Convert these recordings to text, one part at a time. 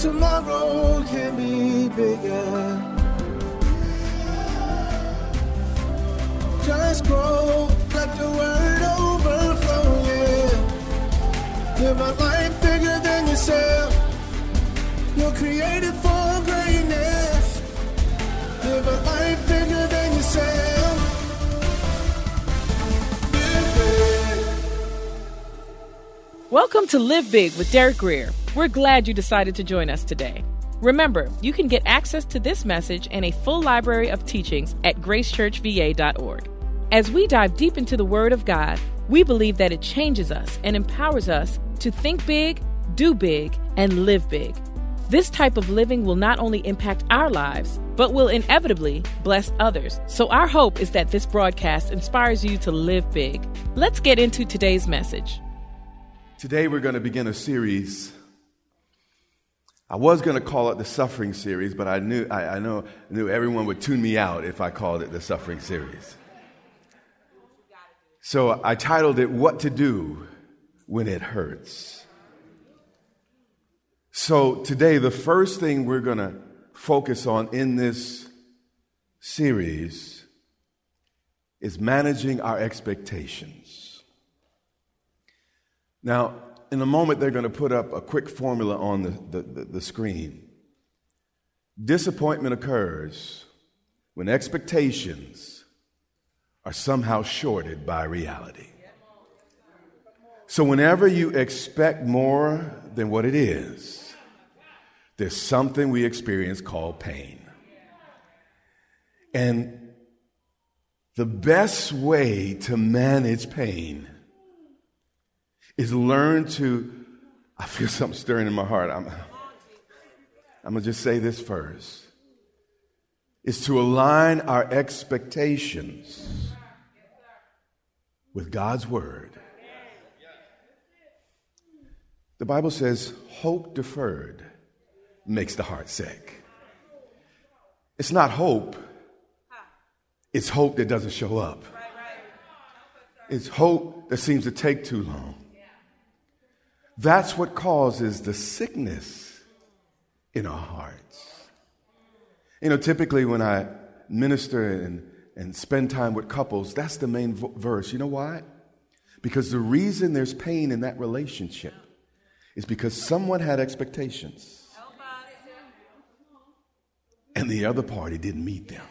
tomorrow can be bigger. Just grow, let the word overflow, yeah. Live a life bigger than yourself. You're created for greatness. Live a life bigger than yourself. Welcome to Live Big with Derek Grier. We're glad you decided to join us today. Remember, you can get access to this message and a full library of teachings at gracechurchva.org. As we dive deep into the Word of God, we believe that it changes us and empowers us to think big, do big, and live big. This type of living will not only impact our lives, but will inevitably bless others. So, our hope is that this broadcast inspires you to live big. Let's get into today's message. Today we're going to begin a series. I was going to call it the Suffering Series, but I knew I, I know knew everyone would tune me out if I called it the Suffering Series. So I titled it "What to Do When It Hurts." So today, the first thing we're going to focus on in this series is managing our expectations. Now, in a moment, they're going to put up a quick formula on the, the, the, the screen. Disappointment occurs when expectations are somehow shorted by reality. So, whenever you expect more than what it is, there's something we experience called pain. And the best way to manage pain is learn to, I feel something stirring in my heart. I'm, I'm going to just say this first. Is to align our expectations with God's word. The Bible says, hope deferred makes the heart sick. It's not hope, it's hope that doesn't show up. It's hope that seems to take too long. That's what causes the sickness in our hearts. You know, typically when I minister and, and spend time with couples, that's the main v- verse. You know why? Because the reason there's pain in that relationship is because someone had expectations and the other party didn't meet them.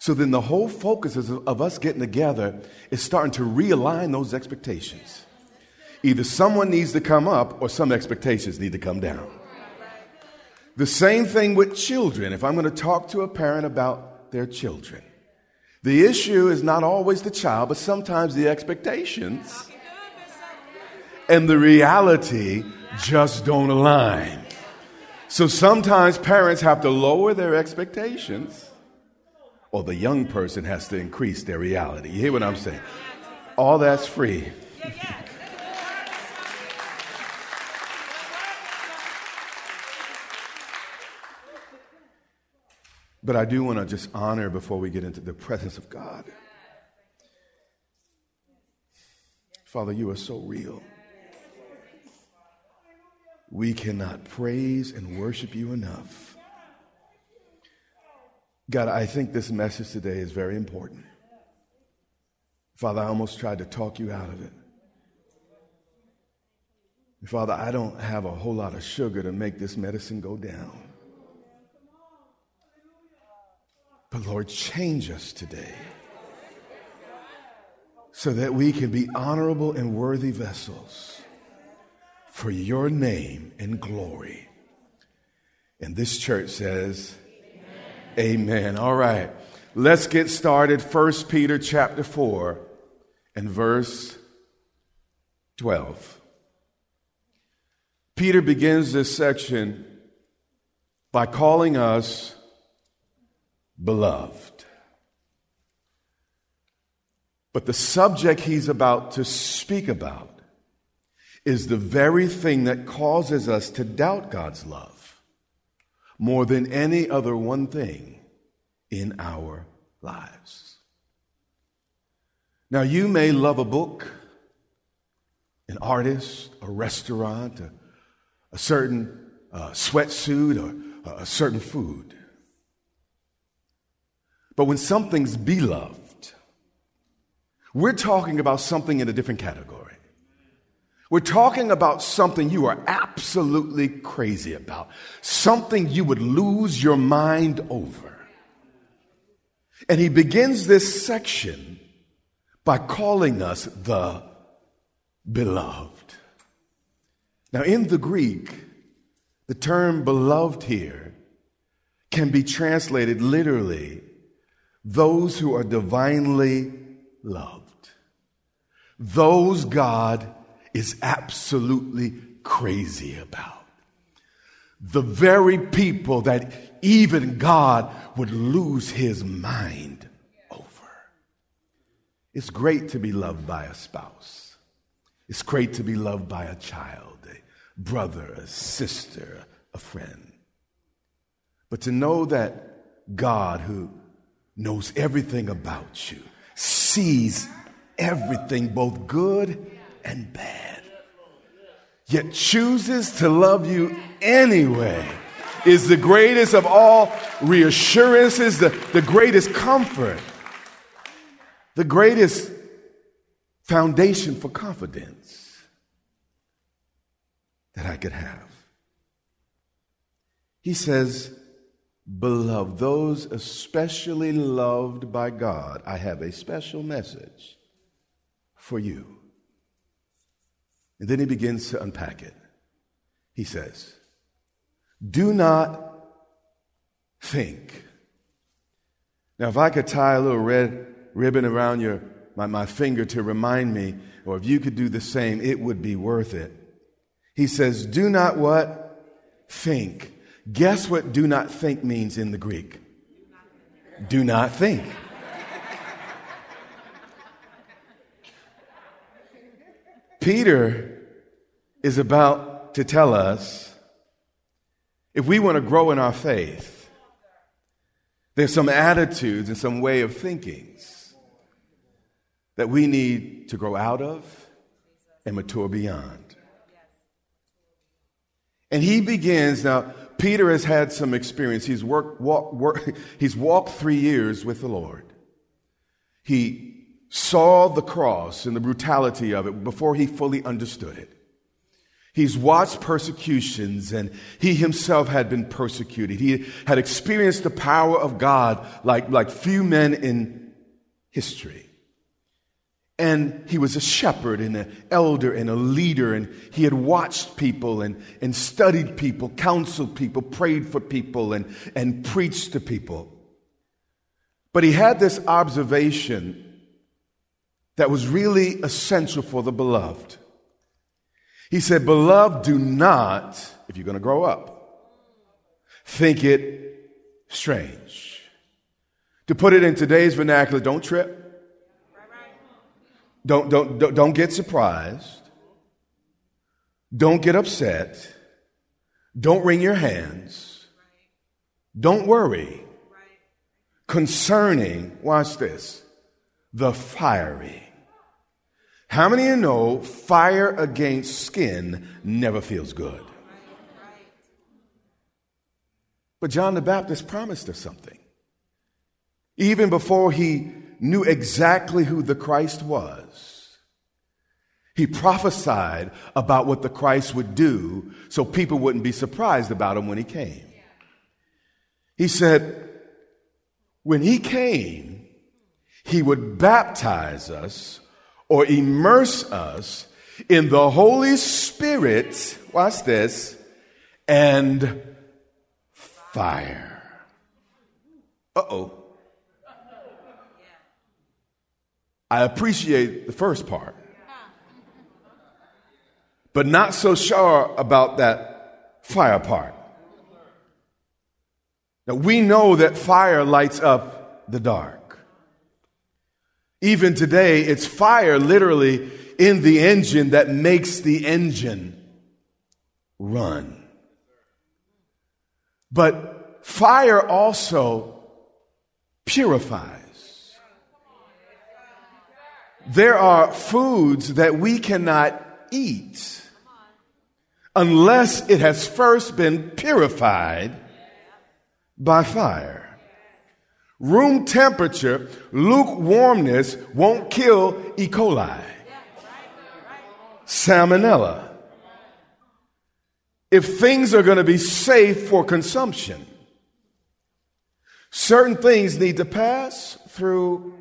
So then the whole focus of us getting together is starting to realign those expectations. Either someone needs to come up or some expectations need to come down. The same thing with children. If I'm going to talk to a parent about their children, the issue is not always the child, but sometimes the expectations and the reality just don't align. So sometimes parents have to lower their expectations, or the young person has to increase their reality. You hear what I'm saying? All that's free. But I do want to just honor before we get into the presence of God. Father, you are so real. We cannot praise and worship you enough. God, I think this message today is very important. Father, I almost tried to talk you out of it. Father, I don't have a whole lot of sugar to make this medicine go down. But Lord, change us today so that we can be honorable and worthy vessels for your name and glory. And this church says, Amen. Amen. All right. Let's get started. 1 Peter chapter 4 and verse 12. Peter begins this section by calling us beloved. But the subject he's about to speak about is the very thing that causes us to doubt God's love more than any other one thing in our lives. Now, you may love a book, an artist, a restaurant, a, a certain uh, sweatsuit, or a certain food. But when something's beloved, we're talking about something in a different category. We're talking about something you are absolutely crazy about, something you would lose your mind over. And he begins this section by calling us the beloved. Now, in the Greek, the term beloved here can be translated literally those who are divinely loved, those God is absolutely crazy about. The very people that even God would lose his mind over. It's great to be loved by a spouse. It's great to be loved by a child, a brother, a sister, a friend. But to know that God, who knows everything about you, sees everything, both good and bad, yet chooses to love you anyway, is the greatest of all reassurances, the, the greatest comfort, the greatest foundation for confidence that I could have. He says, Beloved, those especially loved by God, I have a special message for you. And then he begins to unpack it. He says, Do not think. Now, if I could tie a little red ribbon around your, my, my finger to remind me, or if you could do the same, it would be worth it. He says, Do not what? Think. Guess what do not think means in the Greek? Do not think. Peter is about to tell us if we want to grow in our faith, there's some attitudes and some way of thinkings that we need to grow out of and mature beyond. And he begins now. Peter has had some experience. He's worked, walk, work, he's walked three years with the Lord. He saw the cross and the brutality of it before he fully understood it. He's watched persecutions and he himself had been persecuted. He had experienced the power of God like, like few men in history. And he was a shepherd and an elder and a leader, and he had watched people and, and studied people, counseled people, prayed for people, and, and preached to people. But he had this observation that was really essential for the beloved. He said, Beloved, do not, if you're going to grow up, think it strange. To put it in today's vernacular, don't trip. Don't, don't, don't, don't get surprised. Don't get upset. Don't wring your hands. Don't worry concerning, watch this, the fiery. How many of you know fire against skin never feels good? But John the Baptist promised us something. Even before he knew exactly who the Christ was, he prophesied about what the Christ would do so people wouldn't be surprised about him when he came. He said, when he came, he would baptize us or immerse us in the Holy Spirit, watch this, and fire. Uh oh. I appreciate the first part, but not so sure about that fire part. Now, we know that fire lights up the dark. Even today, it's fire literally in the engine that makes the engine run. But fire also purifies. There are foods that we cannot eat unless it has first been purified by fire. Room temperature, lukewarmness won't kill E. coli, salmonella. If things are going to be safe for consumption, certain things need to pass through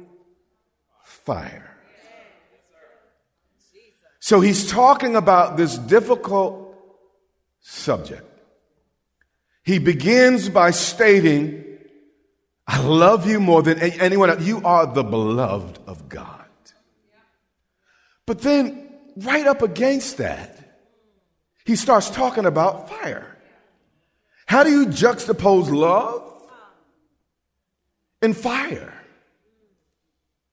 fire. So he's talking about this difficult subject. He begins by stating, I love you more than anyone else. You are the beloved of God. But then, right up against that, he starts talking about fire. How do you juxtapose love and fire?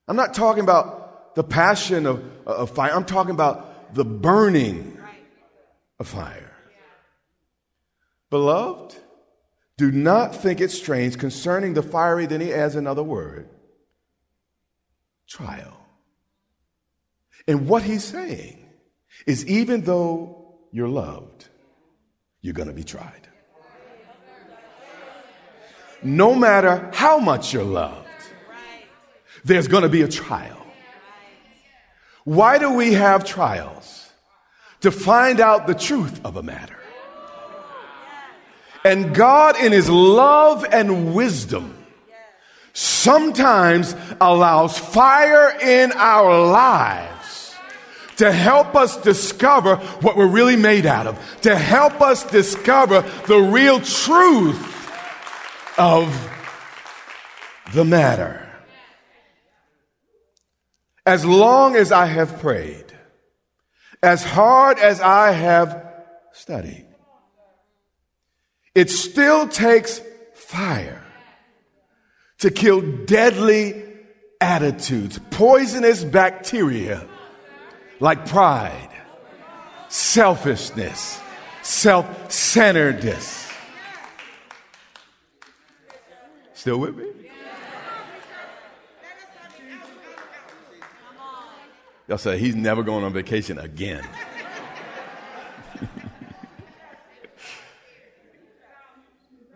I'm not talking about the passion of, of fire, I'm talking about the burning of fire. Beloved, do not think it strange concerning the fiery, then he adds another word trial. And what he's saying is even though you're loved, you're going to be tried. No matter how much you're loved, there's going to be a trial. Why do we have trials? To find out the truth of a matter. And God, in His love and wisdom, sometimes allows fire in our lives to help us discover what we're really made out of, to help us discover the real truth of the matter. As long as I have prayed, as hard as I have studied, it still takes fire to kill deadly attitudes, poisonous bacteria like pride, selfishness, self centeredness. Still with me? Y'all say he's never going on vacation again.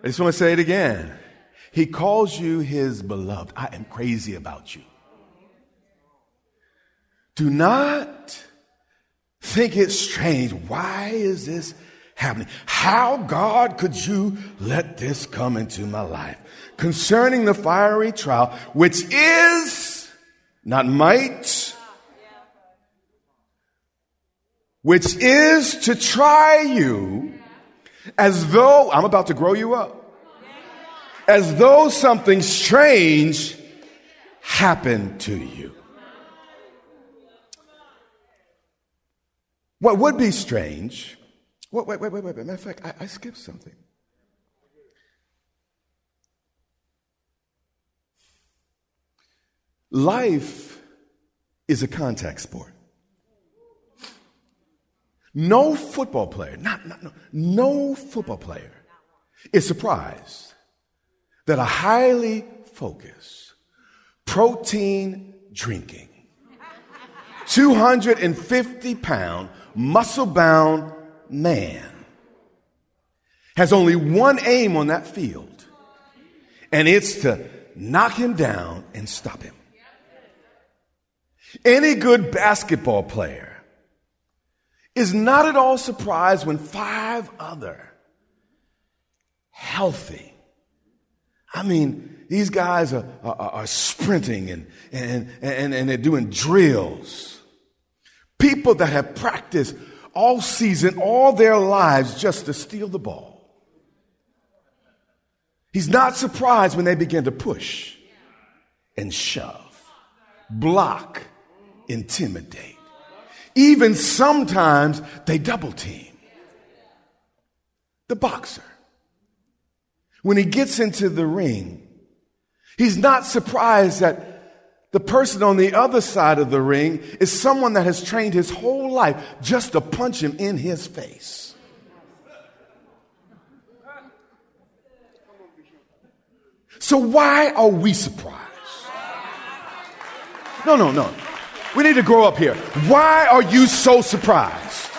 I just want to say it again. He calls you his beloved. I am crazy about you. Do not think it's strange. Why is this happening? How, God, could you let this come into my life? Concerning the fiery trial, which is not might, which is to try you as though, I'm about to grow you up, as though something strange happened to you. What would be strange, wait, wait, wait, wait, wait. Matter of fact, I, I skipped something. Life is a contact sport. No football player, not, not, no, no football player is surprised that a highly focused, protein drinking, 250 pound, muscle bound man has only one aim on that field, and it's to knock him down and stop him. Any good basketball player is not at all surprised when five other healthy, I mean, these guys are, are, are sprinting and, and, and, and they're doing drills. People that have practiced all season, all their lives just to steal the ball. He's not surprised when they begin to push and shove, block intimidate. Even sometimes they double team. The boxer, when he gets into the ring, he's not surprised that the person on the other side of the ring is someone that has trained his whole life just to punch him in his face. So, why are we surprised? No, no, no. We need to grow up here. Why are you so surprised?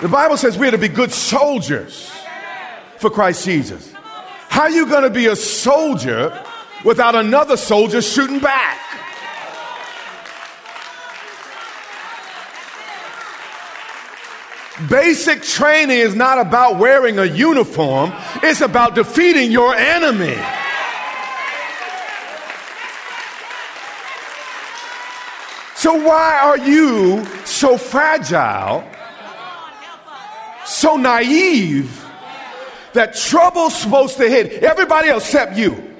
The Bible says we're to be good soldiers for Christ Jesus. How are you going to be a soldier without another soldier shooting back? Basic training is not about wearing a uniform, it's about defeating your enemy. So, why are you so fragile, so naive, that trouble's supposed to hit everybody except you?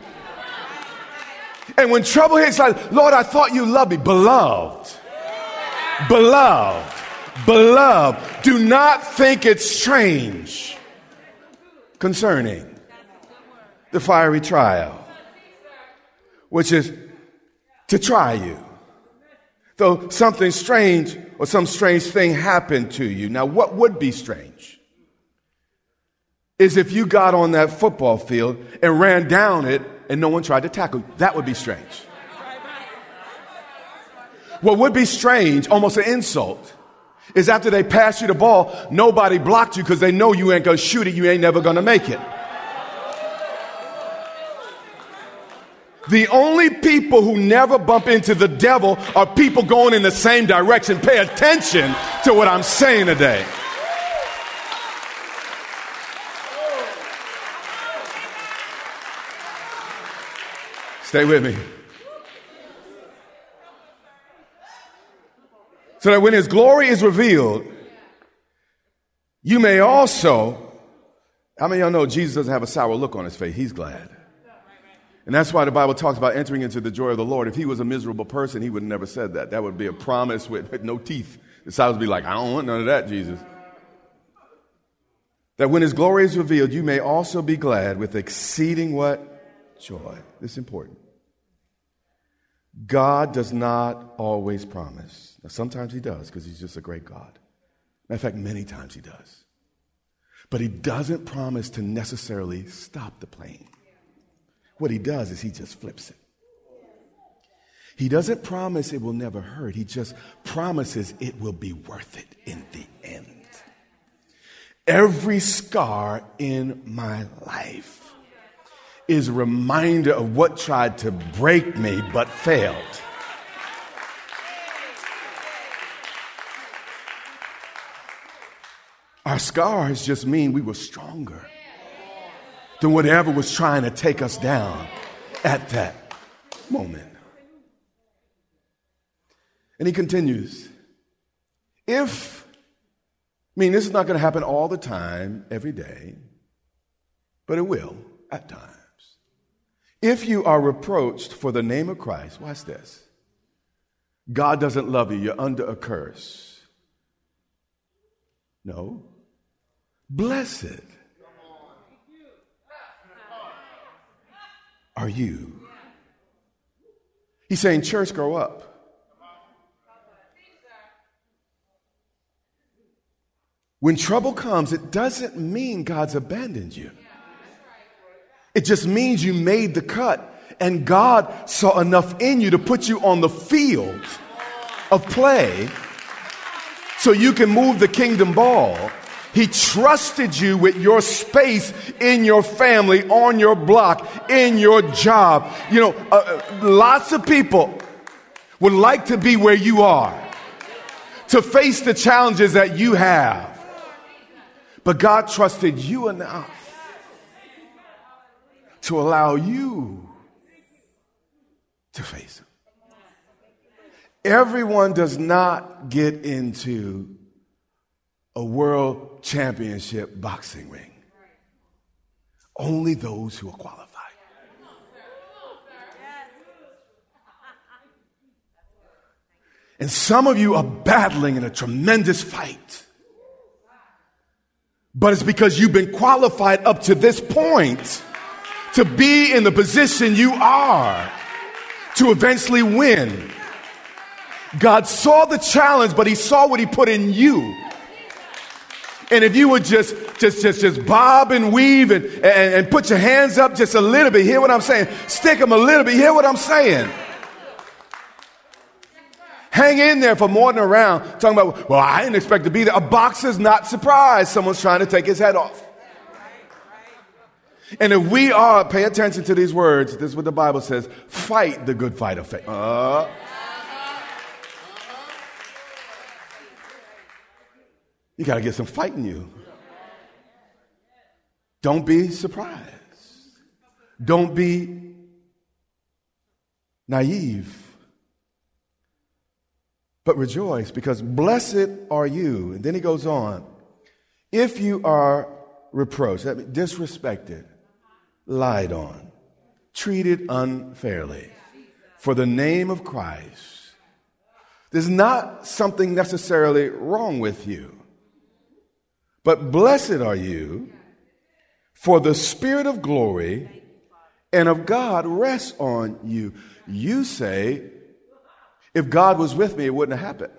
And when trouble hits, like, Lord, I thought you loved me. Beloved, beloved, beloved, do not think it's strange concerning the fiery trial, which is to try you Though something strange or some strange thing happened to you. Now, what would be strange? Is if you got on that football field and ran down it and no one tried to tackle you. That would be strange. What would be strange, almost an insult, is after they pass you the ball, nobody blocked you because they know you ain't gonna shoot it, you ain't never gonna make it. The only people who never bump into the devil are people going in the same direction. Pay attention to what I'm saying today. Stay with me. So that when his glory is revealed, you may also, how many of y'all know Jesus doesn't have a sour look on his face? He's glad. And that's why the Bible talks about entering into the joy of the Lord. If he was a miserable person, he would have never said that. That would be a promise with, no teeth. The disciples would be like, I don't want none of that, Jesus. That when his glory is revealed, you may also be glad with exceeding what? Joy. This is important. God does not always promise. Now, sometimes he does because he's just a great God. Matter of fact, many times he does. But he doesn't promise to necessarily stop the plane. What he does is he just flips it. He doesn't promise it will never hurt. He just promises it will be worth it in the end. Every scar in my life is a reminder of what tried to break me but failed. Our scars just mean we were stronger than whatever was trying to take us down at that moment. And he continues if, I mean, this is not going to happen all the time, every day, but it will at times. If you are reproached for the name of Christ, watch this. God doesn't love you, you're under a curse. No. Blessed are you? He's saying, Church, grow up. When trouble comes, it doesn't mean God's abandoned you. It just means you made the cut and God saw enough in you to put you on the field of play so you can move the kingdom ball he trusted you with your space in your family, on your block, in your job. You know, uh, uh, lots of people would like to be where you are, to face the challenges that you have. But God trusted you enough to allow you to face them. Everyone does not get into a world championship boxing ring. Only those who are qualified. And some of you are battling in a tremendous fight. But it's because you've been qualified up to this point to be in the position you are to eventually win. God saw the challenge, but he saw what he put in you. And if you would just, just, just, just bob and weave and, and, and put your hands up just a little bit, hear what I'm saying? Stick them a little bit, hear what I'm saying? Hang in there for more than a round, talking about, well, I didn't expect to be there. A boxer's not surprised someone's trying to take his head off. And if we are, pay attention to these words, this is what the Bible says fight the good fight of faith. Uh, You got to get some fight in you. Don't be surprised. Don't be naive. But rejoice because blessed are you. And then he goes on. If you are reproached, disrespected, lied on, treated unfairly for the name of Christ, there's not something necessarily wrong with you. But blessed are you, for the Spirit of glory and of God rests on you. You say, if God was with me, it wouldn't have happened.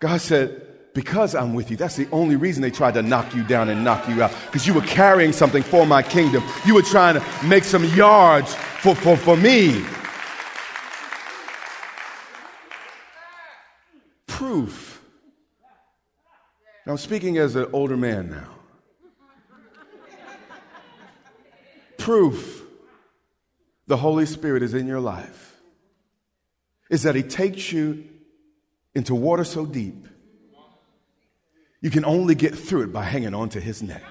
God said, because I'm with you. That's the only reason they tried to knock you down and knock you out. Because you were carrying something for my kingdom. You were trying to make some yards for, for, for me. Proof now, I'm speaking as an older man now. Proof the Holy Spirit is in your life is that He takes you into water so deep, you can only get through it by hanging on to His neck.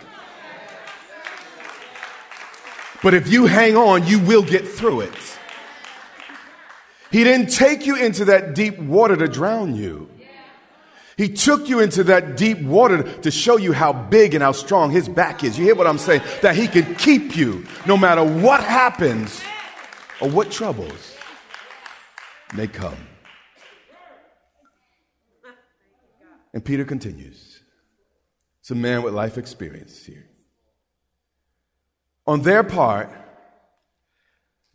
But if you hang on, you will get through it. He didn't take you into that deep water to drown you. He took you into that deep water to show you how big and how strong his back is. You hear what I'm saying? That he can keep you no matter what happens or what troubles may come. And Peter continues. It's a man with life experience here. On their part,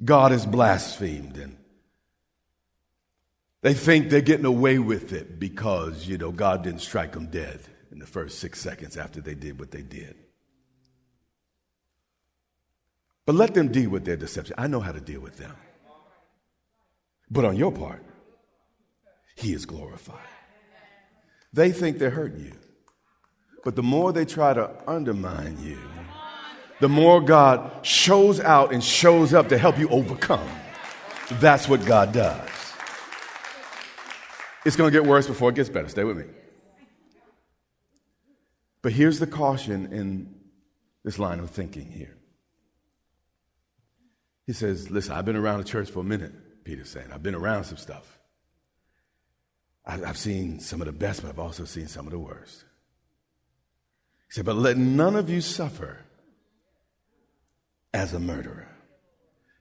God is blasphemed and they think they're getting away with it because, you know, God didn't strike them dead in the first six seconds after they did what they did. But let them deal with their deception. I know how to deal with them. But on your part, He is glorified. They think they're hurting you. But the more they try to undermine you, the more God shows out and shows up to help you overcome. That's what God does. It's going to get worse before it gets better. Stay with me. But here's the caution in this line of thinking here. He says, Listen, I've been around the church for a minute, Peter's saying. I've been around some stuff. I've seen some of the best, but I've also seen some of the worst. He said, But let none of you suffer as a murderer.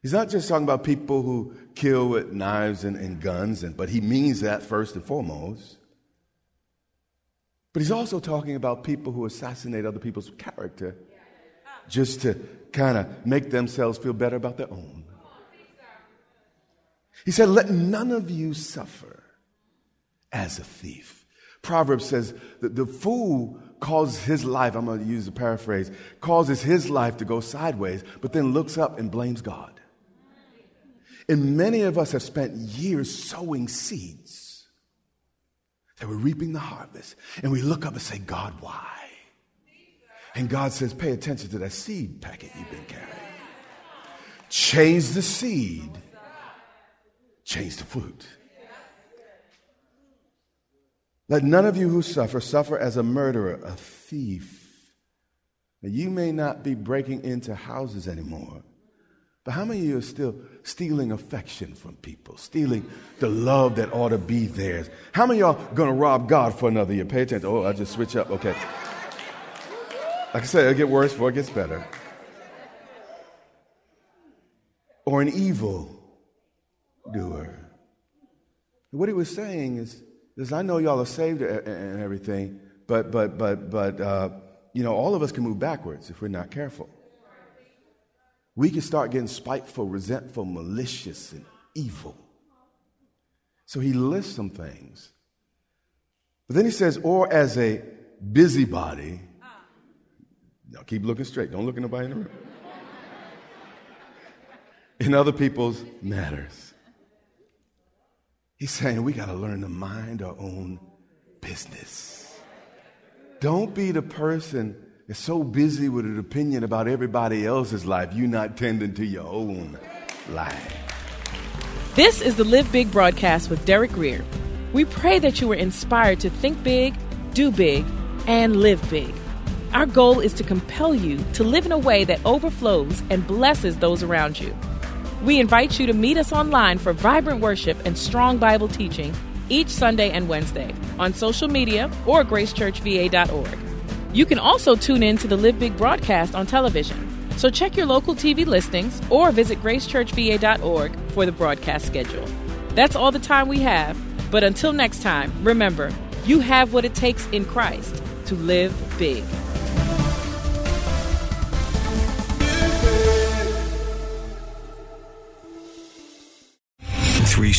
He's not just talking about people who kill with knives and, and guns, and, but he means that first and foremost. But he's also talking about people who assassinate other people's character just to kind of make themselves feel better about their own. He said, Let none of you suffer as a thief. Proverbs says that the fool causes his life, I'm going to use a paraphrase, causes his life to go sideways, but then looks up and blames God. And many of us have spent years sowing seeds that we're reaping the harvest. And we look up and say, God, why? And God says, pay attention to that seed packet you've been carrying. Change the seed, change the fruit. Let none of you who suffer suffer as a murderer, a thief. Now, you may not be breaking into houses anymore, but how many of you are still stealing affection from people, stealing the love that ought to be theirs? How many of y'all gonna rob God for another year? Pay attention. Oh, I just switch up. Okay. Like I said, it'll get worse before it gets better. Or an evil doer. What he was saying is, is I know y'all are saved and everything, but, but, but, but, uh, you know, all of us can move backwards if we're not careful. We can start getting spiteful, resentful, malicious, and evil. So he lists some things. But then he says, or as a busybody. Now keep looking straight. Don't look at nobody in the room. In other people's matters. He's saying we got to learn to mind our own business. Don't be the person that's so busy with an opinion about everybody else's life, you're not tending to your own life. This is the Live Big broadcast with Derek Grier. We pray that you were inspired to think big, do big, and live big. Our goal is to compel you to live in a way that overflows and blesses those around you. We invite you to meet us online for vibrant worship and strong Bible teaching each Sunday and Wednesday on social media or gracechurchva.org. You can also tune in to the Live Big broadcast on television. So check your local TV listings or visit gracechurchva.org for the broadcast schedule. That's all the time we have, but until next time, remember, you have what it takes in Christ to live big.